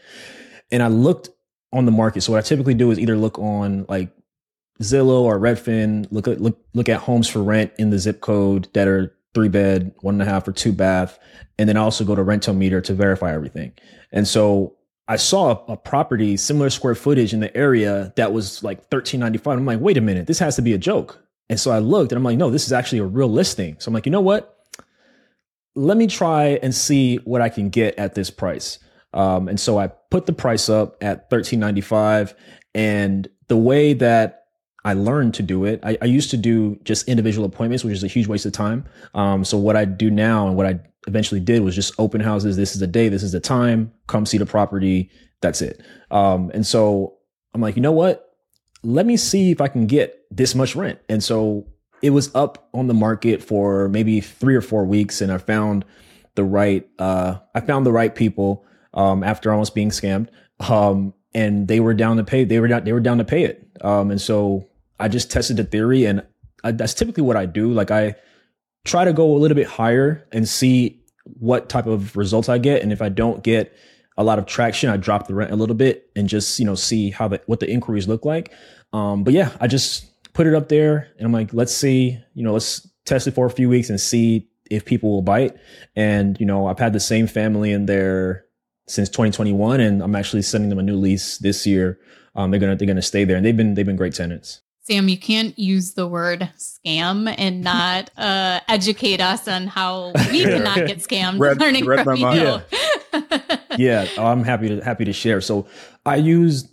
And I looked on the market. So what I typically do is either look on like Zillow or Redfin, look at look look at homes for rent in the zip code that are three bed, one and a half or two bath, and then I also go to Rentometer to verify everything. And so I saw a, a property similar square footage in the area that was like 1395. I'm like, wait a minute, this has to be a joke. And so I looked and I'm like, no, this is actually a real listing. So I'm like, you know what? Let me try and see what I can get at this price. Um, and so I put the price up at 1395 and the way that I learned to do it, I, I, used to do just individual appointments, which is a huge waste of time. Um, so what I do now and what I eventually did was just open houses. This is the day, this is the time, come see the property. That's it. Um, and so I'm like, you know what? Let me see if I can get this much rent. And so it was up on the market for maybe three or four weeks. And I found the right, uh, I found the right people, um, after almost being scammed. Um, and they were down to pay, they were down, they were down to pay it. Um, and so I just tested the theory and I, that's typically what I do. Like I try to go a little bit higher and see what type of results I get. And if I don't get a lot of traction, I drop the rent a little bit and just, you know, see how the, what the inquiries look like. Um, but yeah, I just put it up there and I'm like, let's see, you know, let's test it for a few weeks and see if people will bite. And, you know, I've had the same family in there since 2021 and I'm actually sending them a new lease this year. Um, they're going to, they're going to stay there and they've been, they've been great tenants. Sam, you can't use the word scam and not [LAUGHS] uh, educate us on how we [LAUGHS] cannot get scammed Read- learning read from you. mind. [LAUGHS] yeah, I'm happy to happy to share. So I use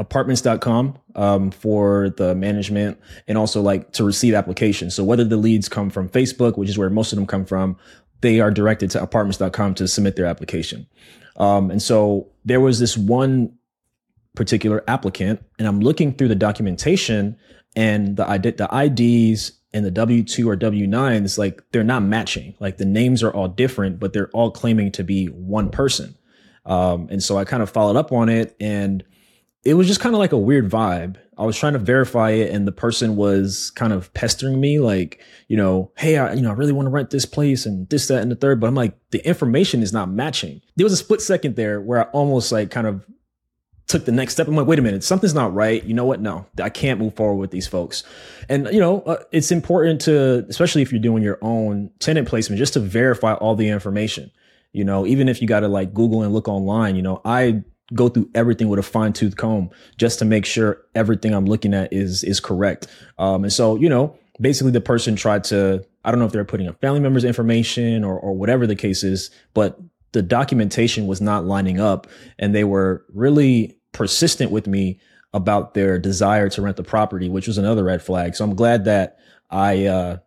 apartments.com um, for the management and also like to receive applications. So whether the leads come from Facebook, which is where most of them come from, they are directed to apartments.com to submit their application. Um, and so there was this one particular applicant and I'm looking through the documentation and the ID, the IDs and the W2 or W9s, like they're not matching. Like the names are all different, but they're all claiming to be one person. Um, and so I kind of followed up on it and it was just kind of like a weird vibe. I was trying to verify it and the person was kind of pestering me like, you know, hey, I, you know, I really want to rent this place and this, that, and the third. But I'm like, the information is not matching. There was a split second there where I almost like kind of took the next step. I'm like, wait a minute, something's not right. You know what? No, I can't move forward with these folks. And you know, uh, it's important to, especially if you're doing your own tenant placement, just to verify all the information. You know, even if you got to like Google and look online, you know, I go through everything with a fine tooth comb just to make sure everything I'm looking at is is correct. Um, and so, you know, basically the person tried to, I don't know if they're putting a family member's information or or whatever the case is, but the documentation was not lining up, and they were really persistent with me about their desire to rent the property, which was another red flag. So I'm glad that I, uh,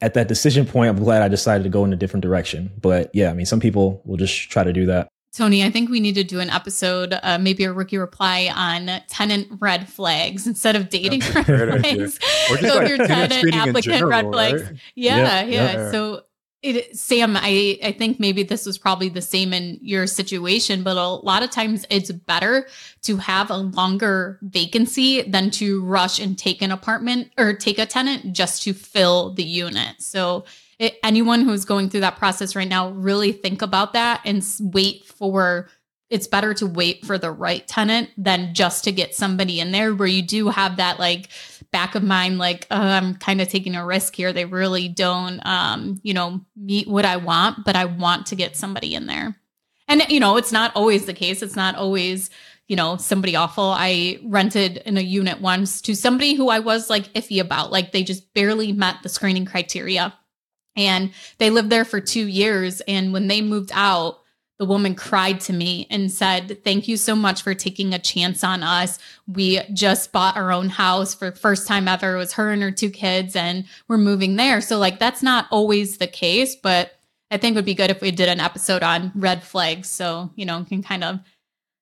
at that decision point, I'm glad I decided to go in a different direction. But yeah, I mean, some people will just try to do that. Tony, I think we need to do an episode, uh, maybe a rookie reply on tenant red flags instead of dating [LAUGHS] red flags. Or just So like your tenant tenant screening in applicant general, red flags. right? Yeah, Yeah, yeah. yeah. So it, Sam, I, I think maybe this was probably the same in your situation, but a lot of times it's better to have a longer vacancy than to rush and take an apartment or take a tenant just to fill the unit. So it, anyone who's going through that process right now, really think about that and wait for it's better to wait for the right tenant than just to get somebody in there where you do have that like back of mind like oh, i'm kind of taking a risk here. They really don't um you know meet what i want but i want to get somebody in there. And you know it's not always the case. It's not always you know somebody awful. I rented in a unit once to somebody who i was like iffy about. Like they just barely met the screening criteria and they lived there for two years and when they moved out the woman cried to me and said, Thank you so much for taking a chance on us. We just bought our own house for the first time ever. It was her and her two kids, and we're moving there. So, like, that's not always the case, but I think it would be good if we did an episode on red flags. So, you know, can kind of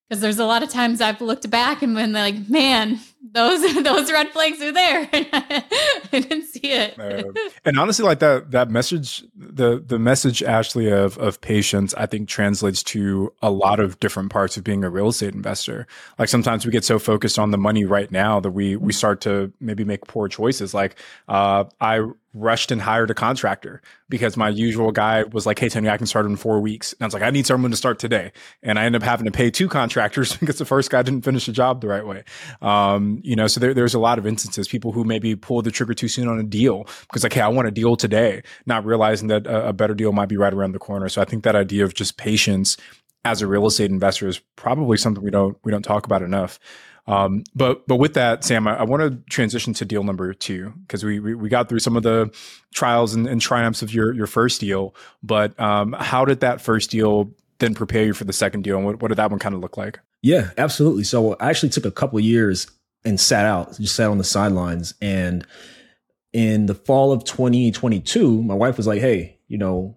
because there's a lot of times I've looked back and been like, man, those [LAUGHS] those red flags are there. [LAUGHS] I didn't see it. Uh, and honestly, like that that message, the the message, Ashley, of of patience, I think translates to a lot of different parts of being a real estate investor. Like sometimes we get so focused on the money right now that we we start to maybe make poor choices. Like uh, I rushed and hired a contractor because my usual guy was like, "Hey, Tony, I can start in four weeks." And I was like, "I need someone to start today," and I ended up having to pay two contractors [LAUGHS] because the first guy didn't finish the job the right way. Um, you know, so there, there's a lot of instances people who maybe pull the trigger too soon on a deal because like, "Hey, I want a deal today," not realizing that a, a better deal might be right around the corner. So I think that idea of just patience as a real estate investor is probably something we don't we don't talk about enough. Um, but but with that, Sam, I, I want to transition to deal number two because we, we we got through some of the trials and, and triumphs of your your first deal. But um, how did that first deal then prepare you for the second deal, and what, what did that one kind of look like? Yeah, absolutely. So I actually took a couple years and sat out, just sat on the sidelines. And in the fall of 2022, my wife was like, "Hey, you know,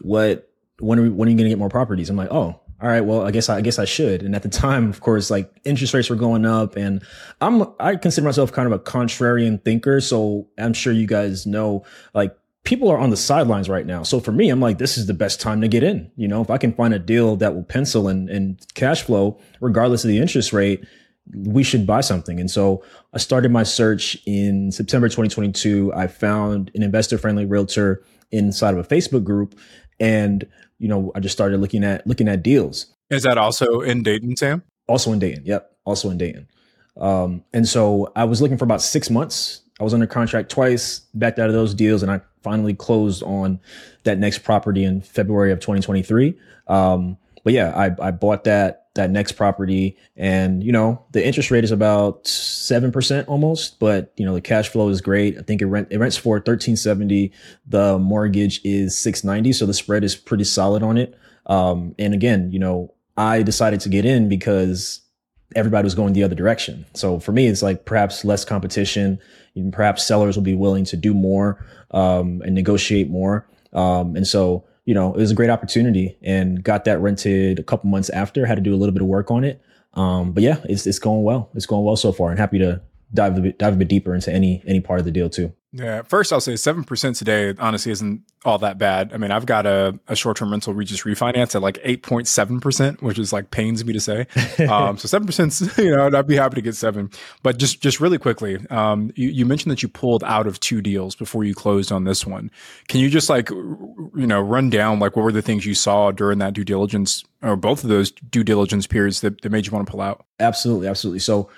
what? When are we, when are you going to get more properties?" I'm like, "Oh, all right. Well, I guess I, I guess I should." And at the time, of course, like interest rates were going up, and I'm I consider myself kind of a contrarian thinker. So I'm sure you guys know, like people are on the sidelines right now. So for me, I'm like, this is the best time to get in. You know, if I can find a deal that will pencil and, and cash flow, regardless of the interest rate, we should buy something. And so I started my search in September 2022. I found an investor friendly realtor inside of a Facebook group. And, you know, I just started looking at, looking at deals. Is that also in Dayton, Sam? Also in Dayton. Yep. Also in Dayton. Um, and so I was looking for about six months. I was under contract twice, backed out of those deals, and I finally closed on that next property in February of 2023. Um, but yeah, I, I bought that that next property, and you know the interest rate is about seven percent almost, but you know the cash flow is great. I think it rent it rents for 1370. The mortgage is 690, so the spread is pretty solid on it. Um, and again, you know, I decided to get in because everybody was going the other direction. So for me, it's like perhaps less competition. And perhaps sellers will be willing to do more um, and negotiate more. Um, and so, you know, it was a great opportunity and got that rented a couple months after. Had to do a little bit of work on it. Um, but yeah, it's it's going well. It's going well so far, and happy to dive a bit, dive a bit deeper into any any part of the deal too. Yeah, first I'll say seven percent today honestly isn't all that bad. I mean, I've got a, a short term rental just refinance at like eight point seven percent, which is like pains me to say. [LAUGHS] Um, so seven percent, [LAUGHS] you know, I'd be happy to get seven. But just just really quickly, um, you, you mentioned that you pulled out of two deals before you closed on this one. Can you just like you know run down like what were the things you saw during that due diligence or both of those due diligence periods that, that made you want to pull out? Absolutely, absolutely. So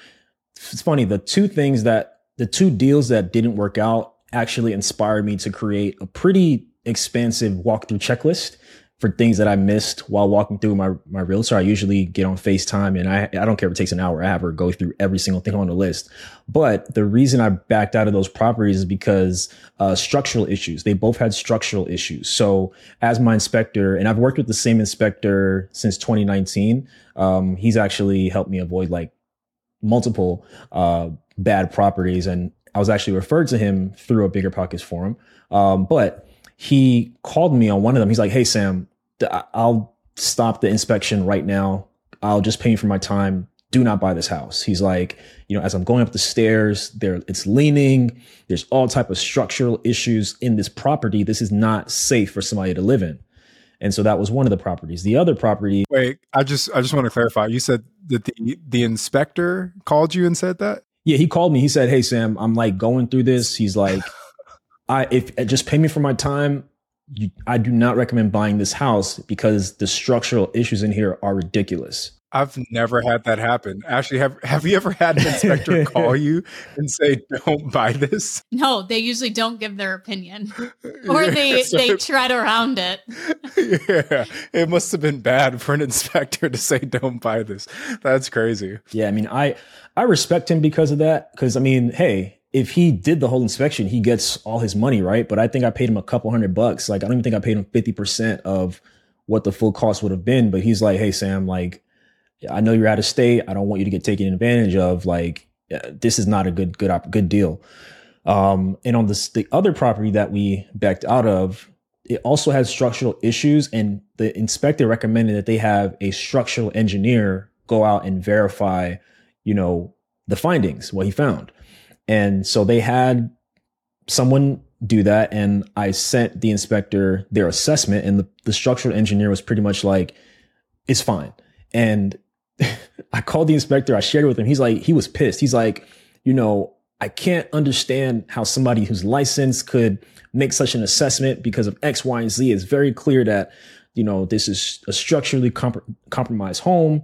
it's funny the two things that the two deals that didn't work out actually inspired me to create a pretty expansive walkthrough checklist for things that I missed while walking through my my realtor. I usually get on FaceTime and I I don't care if it takes an hour. I have her go through every single thing on the list. But the reason I backed out of those properties is because uh, structural issues. They both had structural issues. So as my inspector, and I've worked with the same inspector since 2019. Um, he's actually helped me avoid like multiple uh, bad properties, and I was actually referred to him through a bigger pockets forum. Um, but he called me on one of them. He's like, "Hey Sam, I'll stop the inspection right now. I'll just pay you for my time. Do not buy this house." He's like, you know, as I'm going up the stairs, there it's leaning. There's all type of structural issues in this property. This is not safe for somebody to live in. And so that was one of the properties. The other property. Wait, I just I just want to clarify. You said that the the inspector called you and said that. Yeah, he called me. He said, "Hey Sam, I'm like going through this." He's like, "I if uh, just pay me for my time. You, I do not recommend buying this house because the structural issues in here are ridiculous." I've never had that happen. Actually, have have you ever had an inspector [LAUGHS] call you and say, "Don't buy this"? No, they usually don't give their opinion, [LAUGHS] or yeah, they [LAUGHS] so they tread around it. yeah, it must have been bad for an inspector to say, "Don't buy this." That's crazy. Yeah, I mean, I I respect him because of that. Because I mean, hey, if he did the whole inspection, he gets all his money, right? But I think I paid him a couple hundred bucks. Like I don't even think I paid him fifty percent of what the full cost would have been. But he's like, "Hey, Sam, like." I know you're out of state. I don't want you to get taken advantage of. Like, this is not a good, good, good deal. Um, and on this, the other property that we backed out of, it also has structural issues, and the inspector recommended that they have a structural engineer go out and verify, you know, the findings, what he found. And so they had someone do that, and I sent the inspector their assessment, and the, the structural engineer was pretty much like, "It's fine." And I called the inspector. I shared it with him. He's like, he was pissed. He's like, you know, I can't understand how somebody who's licensed could make such an assessment because of X, Y, and Z. It's very clear that, you know, this is a structurally comp- compromised home.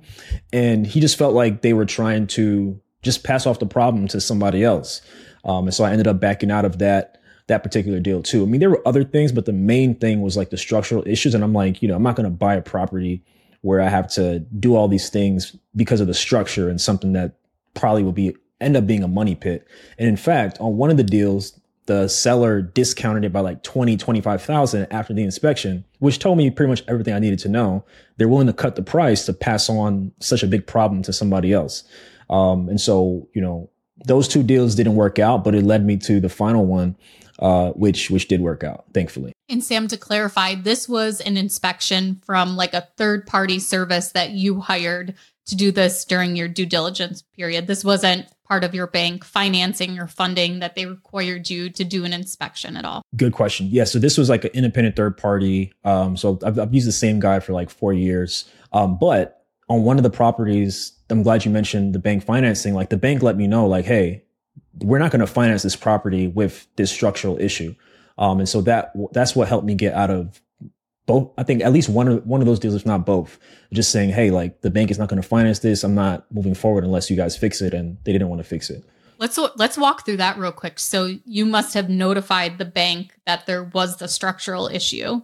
And he just felt like they were trying to just pass off the problem to somebody else. Um, and so I ended up backing out of that that particular deal too. I mean, there were other things, but the main thing was like the structural issues. And I'm like, you know, I'm not going to buy a property where I have to do all these things because of the structure and something that probably will be end up being a money pit. And in fact, on one of the deals, the seller discounted it by like 20, 25,000 after the inspection, which told me pretty much everything I needed to know. They're willing to cut the price to pass on such a big problem to somebody else. Um, and so, you know, those two deals didn't work out, but it led me to the final one, uh, which which did work out, thankfully. And Sam, to clarify, this was an inspection from like a third party service that you hired to do this during your due diligence period. This wasn't part of your bank financing or funding that they required you to do an inspection at all? Good question. Yeah. So this was like an independent third party. Um, so I've, I've, used the same guy for like four years. Um, but on one of the properties, I'm glad you mentioned the bank financing. Like the bank let me know, like, hey, we're not going to finance this property with this structural issue. Um, and so that that's what helped me get out of both. I think at least one of one of those deals, if not both, just saying, hey, like the bank is not going to finance this. I'm not moving forward unless you guys fix it, and they didn't want to fix it. Let's let's walk through that real quick. So you must have notified the bank that there was the structural issue,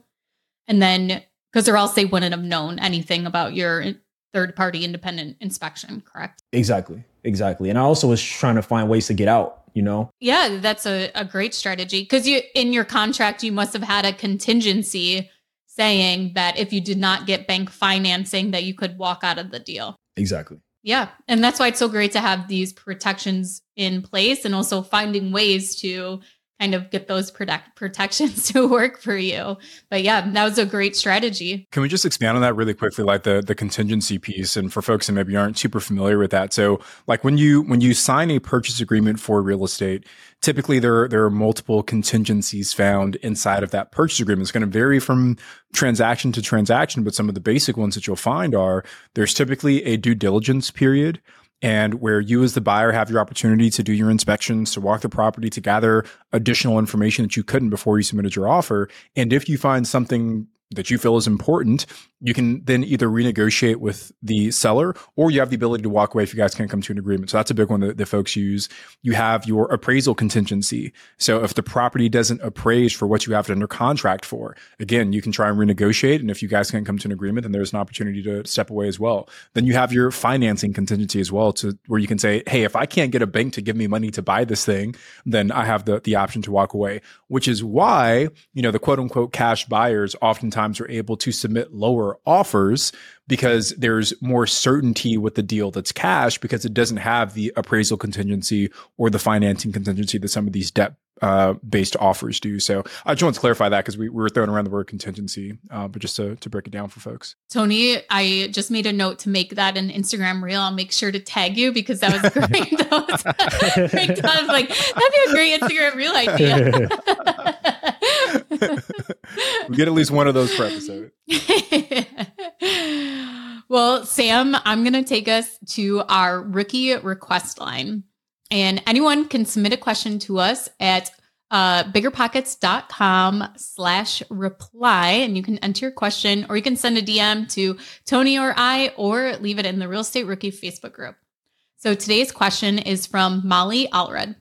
and then because or else they wouldn't have known anything about your third party independent inspection, correct? Exactly. Exactly. And I also was trying to find ways to get out, you know? Yeah, that's a, a great strategy. Because you in your contract, you must have had a contingency saying that if you did not get bank financing, that you could walk out of the deal. Exactly. Yeah. And that's why it's so great to have these protections in place and also finding ways to kind of get those protect protections [LAUGHS] to work for you. But yeah, that was a great strategy. Can we just expand on that really quickly, like the the contingency piece, and for folks that maybe aren't super familiar with that? So, like when you when you sign a purchase agreement for real estate, typically there there are multiple contingencies found inside of that purchase agreement. It's going to vary from transaction to transaction, but some of the basic ones that you'll find are there's typically a due diligence period and where you as the buyer have your opportunity to do your inspections, to walk the property, to gather additional information that you couldn't before you submitted your offer. And if you find something that you feel is important, you can then either renegotiate with the seller or you have the ability to walk away if you guys can't come to an agreement. So that's a big one that, that folks use. You have your appraisal contingency. So if the property doesn't appraise for what you have it under contract for, again, you can try and renegotiate. And if you guys can't come to an agreement, then there's an opportunity to step away as well. Then you have your financing contingency as well to where you can say, Hey, if I can't get a bank to give me money to buy this thing, then I have the, the option to walk away, which is why, you know, the quote unquote cash buyers oftentimes are able to submit lower offers because there's more certainty with the deal that's cash because it doesn't have the appraisal contingency or the financing contingency that some of these debt uh, based offers do. So I just want to clarify that because we, we, were throwing around the word contingency, uh, but just to, to break it down for folks. Tony, I just made a note to make that an Instagram reel. I'll make sure to tag you because that was [LAUGHS] great. [LAUGHS] that was, [LAUGHS] great. I was like, that'd be a great Instagram reel idea. We get at least one of those per episode. [LAUGHS] well, Sam, I'm going to take us to our rookie request line. And anyone can submit a question to us at uh, biggerpockets.com slash reply. And you can enter your question or you can send a DM to Tony or I or leave it in the Real Estate Rookie Facebook group. So today's question is from Molly Allred.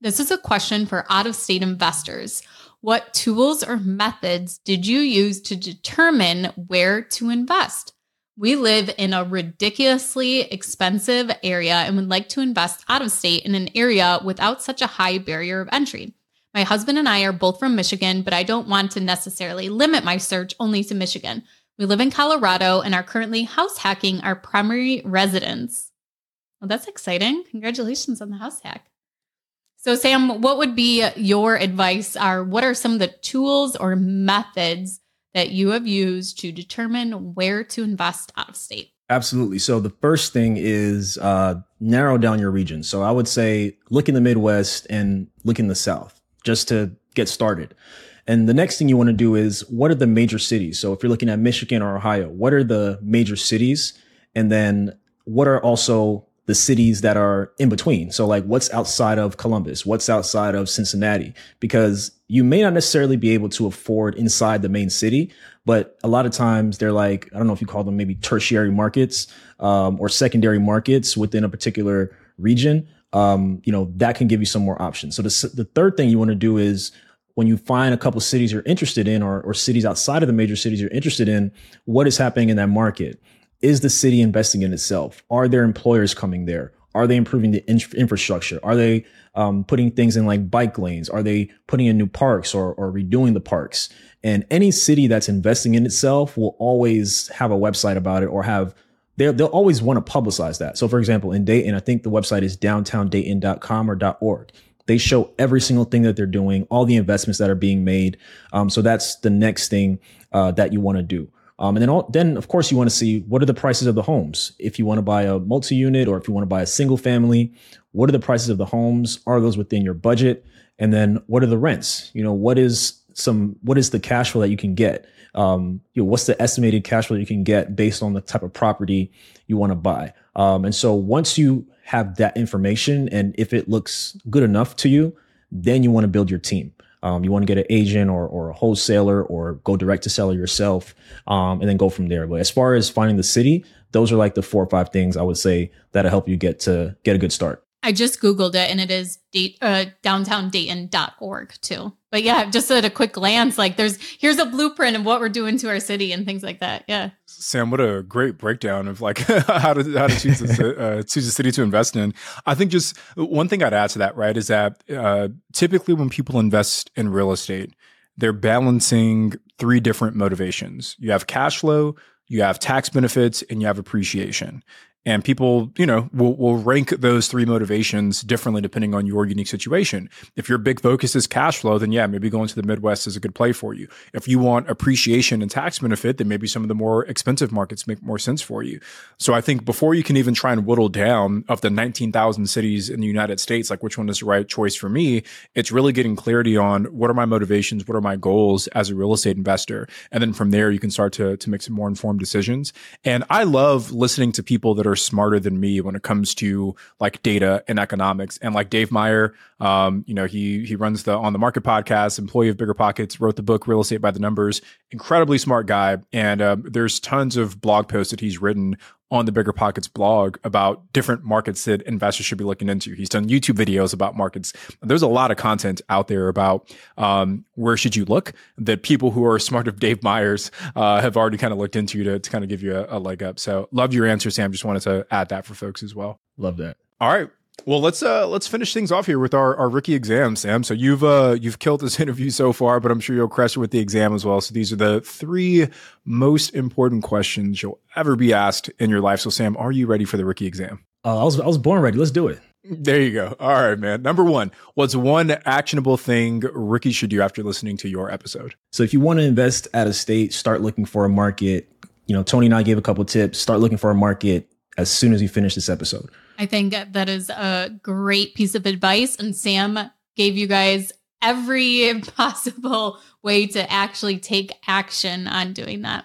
This is a question for out of state investors. What tools or methods did you use to determine where to invest? We live in a ridiculously expensive area and would like to invest out of state in an area without such a high barrier of entry. My husband and I are both from Michigan, but I don't want to necessarily limit my search only to Michigan. We live in Colorado and are currently house hacking our primary residence. Well, that's exciting. Congratulations on the house hack. So, Sam, what would be your advice? Are what are some of the tools or methods that you have used to determine where to invest out of state? Absolutely. So the first thing is uh, narrow down your region. So I would say look in the Midwest and look in the South just to get started. And the next thing you want to do is what are the major cities? So if you're looking at Michigan or Ohio, what are the major cities? And then what are also the cities that are in between. So like what's outside of Columbus, what's outside of Cincinnati, because you may not necessarily be able to afford inside the main city, but a lot of times they're like, I don't know if you call them maybe tertiary markets, um, or secondary markets within a particular region. Um, you know, that can give you some more options. So the, the third thing you want to do is when you find a couple cities you're interested in or, or cities outside of the major cities you're interested in, what is happening in that market? Is the city investing in itself? Are there employers coming there? Are they improving the in- infrastructure? Are they um, putting things in like bike lanes? Are they putting in new parks or, or redoing the parks? And any city that's investing in itself will always have a website about it or have they'll, they'll always want to publicize that. So for example, in Dayton, I think the website is downtowndayton.com or .org. They show every single thing that they're doing, all the investments that are being made. Um, so that's the next thing uh, that you want to do. Um, and then, all, then of course, you want to see what are the prices of the homes. If you want to buy a multi-unit or if you want to buy a single family, what are the prices of the homes? Are those within your budget? And then what are the rents? You know, what is some what is the cash flow that you can get? Um, you know, what's the estimated cash flow you can get based on the type of property you want to buy? Um, and so once you have that information, and if it looks good enough to you, then you want to build your team. Um, you want to get an agent or, or a wholesaler or go direct to seller yourself um, and then go from there. But as far as finding the city, those are like the four or five things I would say that'll help you get to get a good start. I just Googled it and it is date, uh, downtowndayton.org too. But yeah, just at a quick glance, like there's, here's a blueprint of what we're doing to our city and things like that. Yeah. Sam, what a great breakdown of like [LAUGHS] how to, how to choose a, [LAUGHS] uh, choose a city to invest in. I think just one thing I'd add to that, right, is that uh, typically when people invest in real estate, they're balancing three different motivations. You have cash flow, you have tax benefits, and you have appreciation. And people, you know, will, will rank those three motivations differently depending on your unique situation. If your big focus is cash flow, then yeah, maybe going to the Midwest is a good play for you. If you want appreciation and tax benefit, then maybe some of the more expensive markets make more sense for you. So I think before you can even try and whittle down of the 19,000 cities in the United States, like which one is the right choice for me, it's really getting clarity on what are my motivations, what are my goals as a real estate investor. And then from there, you can start to, to make some more informed decisions. And I love listening to people that are are smarter than me when it comes to like data and economics. And like Dave Meyer, um, you know, he he runs the On the Market podcast, employee of Bigger Pockets, wrote the book Real Estate by the Numbers. Incredibly smart guy, and um, there's tons of blog posts that he's written on the Bigger Pockets blog about different markets that investors should be looking into. He's done YouTube videos about markets. There's a lot of content out there about um, where should you look that people who are smart of Dave Myers uh, have already kind of looked into to, to kind of give you a, a leg up. So love your answer, Sam. Just wanted to add that for folks as well. Love that. All right. Well, let's uh let's finish things off here with our, our rookie exam, Sam. So you've uh you've killed this [LAUGHS] interview so far, but I'm sure you'll crush it with the exam as well. So these are the three most important questions you'll ever be asked in your life. So Sam, are you ready for the rookie exam? Uh, I was I was born ready. Let's do it. There you go. All right, man. Number one, what's one actionable thing rookies should do after listening to your episode? So if you want to invest at a state, start looking for a market. You know, Tony and I gave a couple tips. Start looking for a market as soon as you finish this episode. I think that is a great piece of advice. And Sam gave you guys every [LAUGHS] possible way to actually take action on doing that.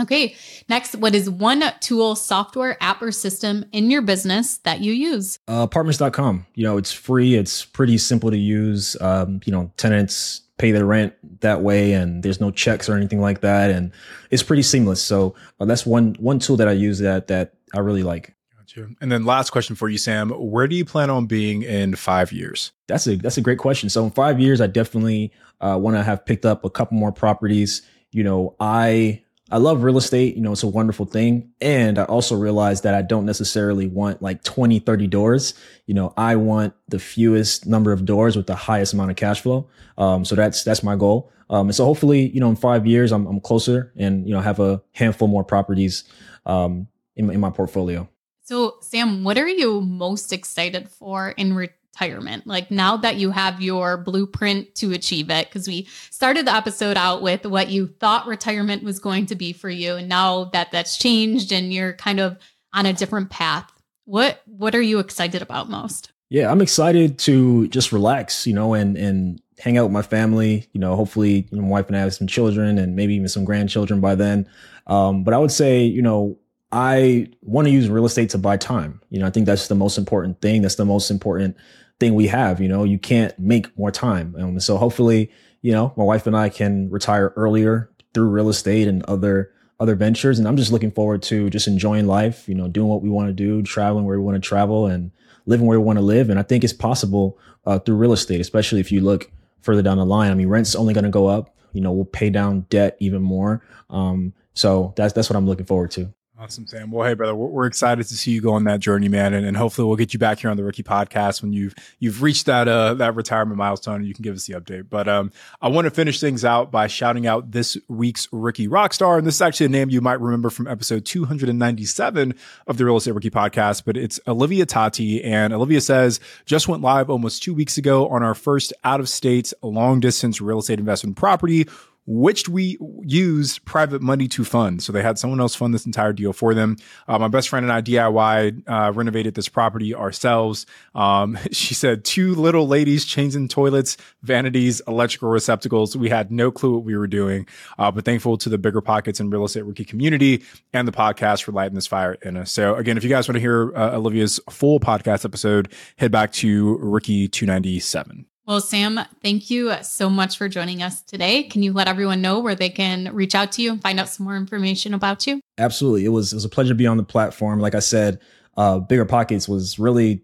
Okay, next, what is one tool, software, app, or system in your business that you use? Uh, apartments.com. You know, it's free, it's pretty simple to use. Um, you know, tenants pay their rent that way and there's no checks or anything like that and it's pretty seamless so uh, that's one one tool that i use that that i really like Gotcha. And then last question for you, Sam. Where do you plan on being in five years? That's a that's a great question. So in five years, I definitely uh, want to have picked up a couple more properties. You know, I I love real estate. You know, it's a wonderful thing. And I also realize that I don't necessarily want like 20, 30 doors. You know, I want the fewest number of doors with the highest amount of cash flow. Um, so that's, that's my goal. Um, and so hopefully, you know, in five years, I'm, I'm closer and, you know, have a handful more properties, um, in, in my portfolio. So, Sam, what are you most excited for in retirement? Like now that you have your blueprint to achieve it, because we started the episode out with what you thought retirement was going to be for you. And now that that's changed and you're kind of on a different path, what what are you excited about most? Yeah, I'm excited to just relax, you know, and and hang out with my family. You know, hopefully, my wife and I have some children and maybe even some grandchildren by then. Um, but I would say, you know, I want to use real estate to buy time. You know, I think that's the most important thing. That's the most important thing we have. You know, you can't make more time. Um, so hopefully, you know, my wife and I can retire earlier through real estate and other other ventures. And I'm just looking forward to just enjoying life. You know, doing what we want to do, traveling where we want to travel, and living where we want to live. And I think it's possible uh, through real estate, especially if you look further down the line. I mean, rent's only going to go up. You know, we'll pay down debt even more. Um, so that's that's what I'm looking forward to. Awesome, Sam. Well, hey, brother, we're, excited to see you go on that journey, man, and, and, hopefully we'll get you back here on the Rookie Podcast when you've you've reached that uh, that retirement milestone, and you can give us the update. But um, I want to finish things out by shouting out this week's Rookie Rockstar, and this is actually a name you might remember from episode 297 of the Real Estate Rookie Podcast. But it's Olivia Tati, and Olivia says just went live almost two weeks ago on our first out of state long distance real estate investment property which we used private money to fund. So they had someone else fund this entire deal for them. Uh, my best friend and I DIY uh, renovated this property ourselves. Um, [LAUGHS] she said two little ladies changing toilets, vanities, electrical receptacles. We had no clue what we were doing, uh, but thankful to the bigger pockets and real estate rookie community and the podcast for lighting this fire in us. So again, if you guys want to hear uh, Olivia's full podcast episode, head back to Rookie 297. Well, Sam, thank you so much for joining us today. Can you let everyone know where they can reach out to you and find out some more information about you? Absolutely. It was it was a pleasure to be on the platform. Like I said, uh, Bigger Pockets was really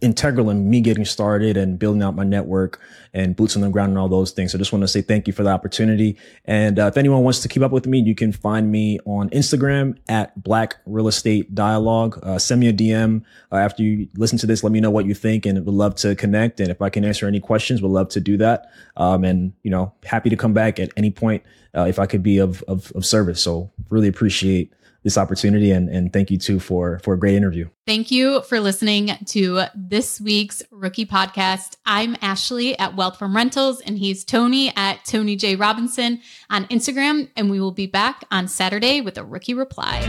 integral in me getting started and building out my network and boots on the ground and all those things. So just want to say thank you for the opportunity. And uh, if anyone wants to keep up with me, you can find me on Instagram at Black Real Estate Dialogue. Uh, send me a DM uh, after you listen to this. Let me know what you think, and would love to connect. And if I can answer any questions, would love to do that. Um, and you know, happy to come back at any point uh, if I could be of, of of service. So really appreciate this opportunity and, and thank you too for for a great interview. Thank you for listening to this week's rookie podcast. I'm Ashley at Wealth from Rentals and he's Tony at Tony J Robinson on Instagram and we will be back on Saturday with a rookie reply.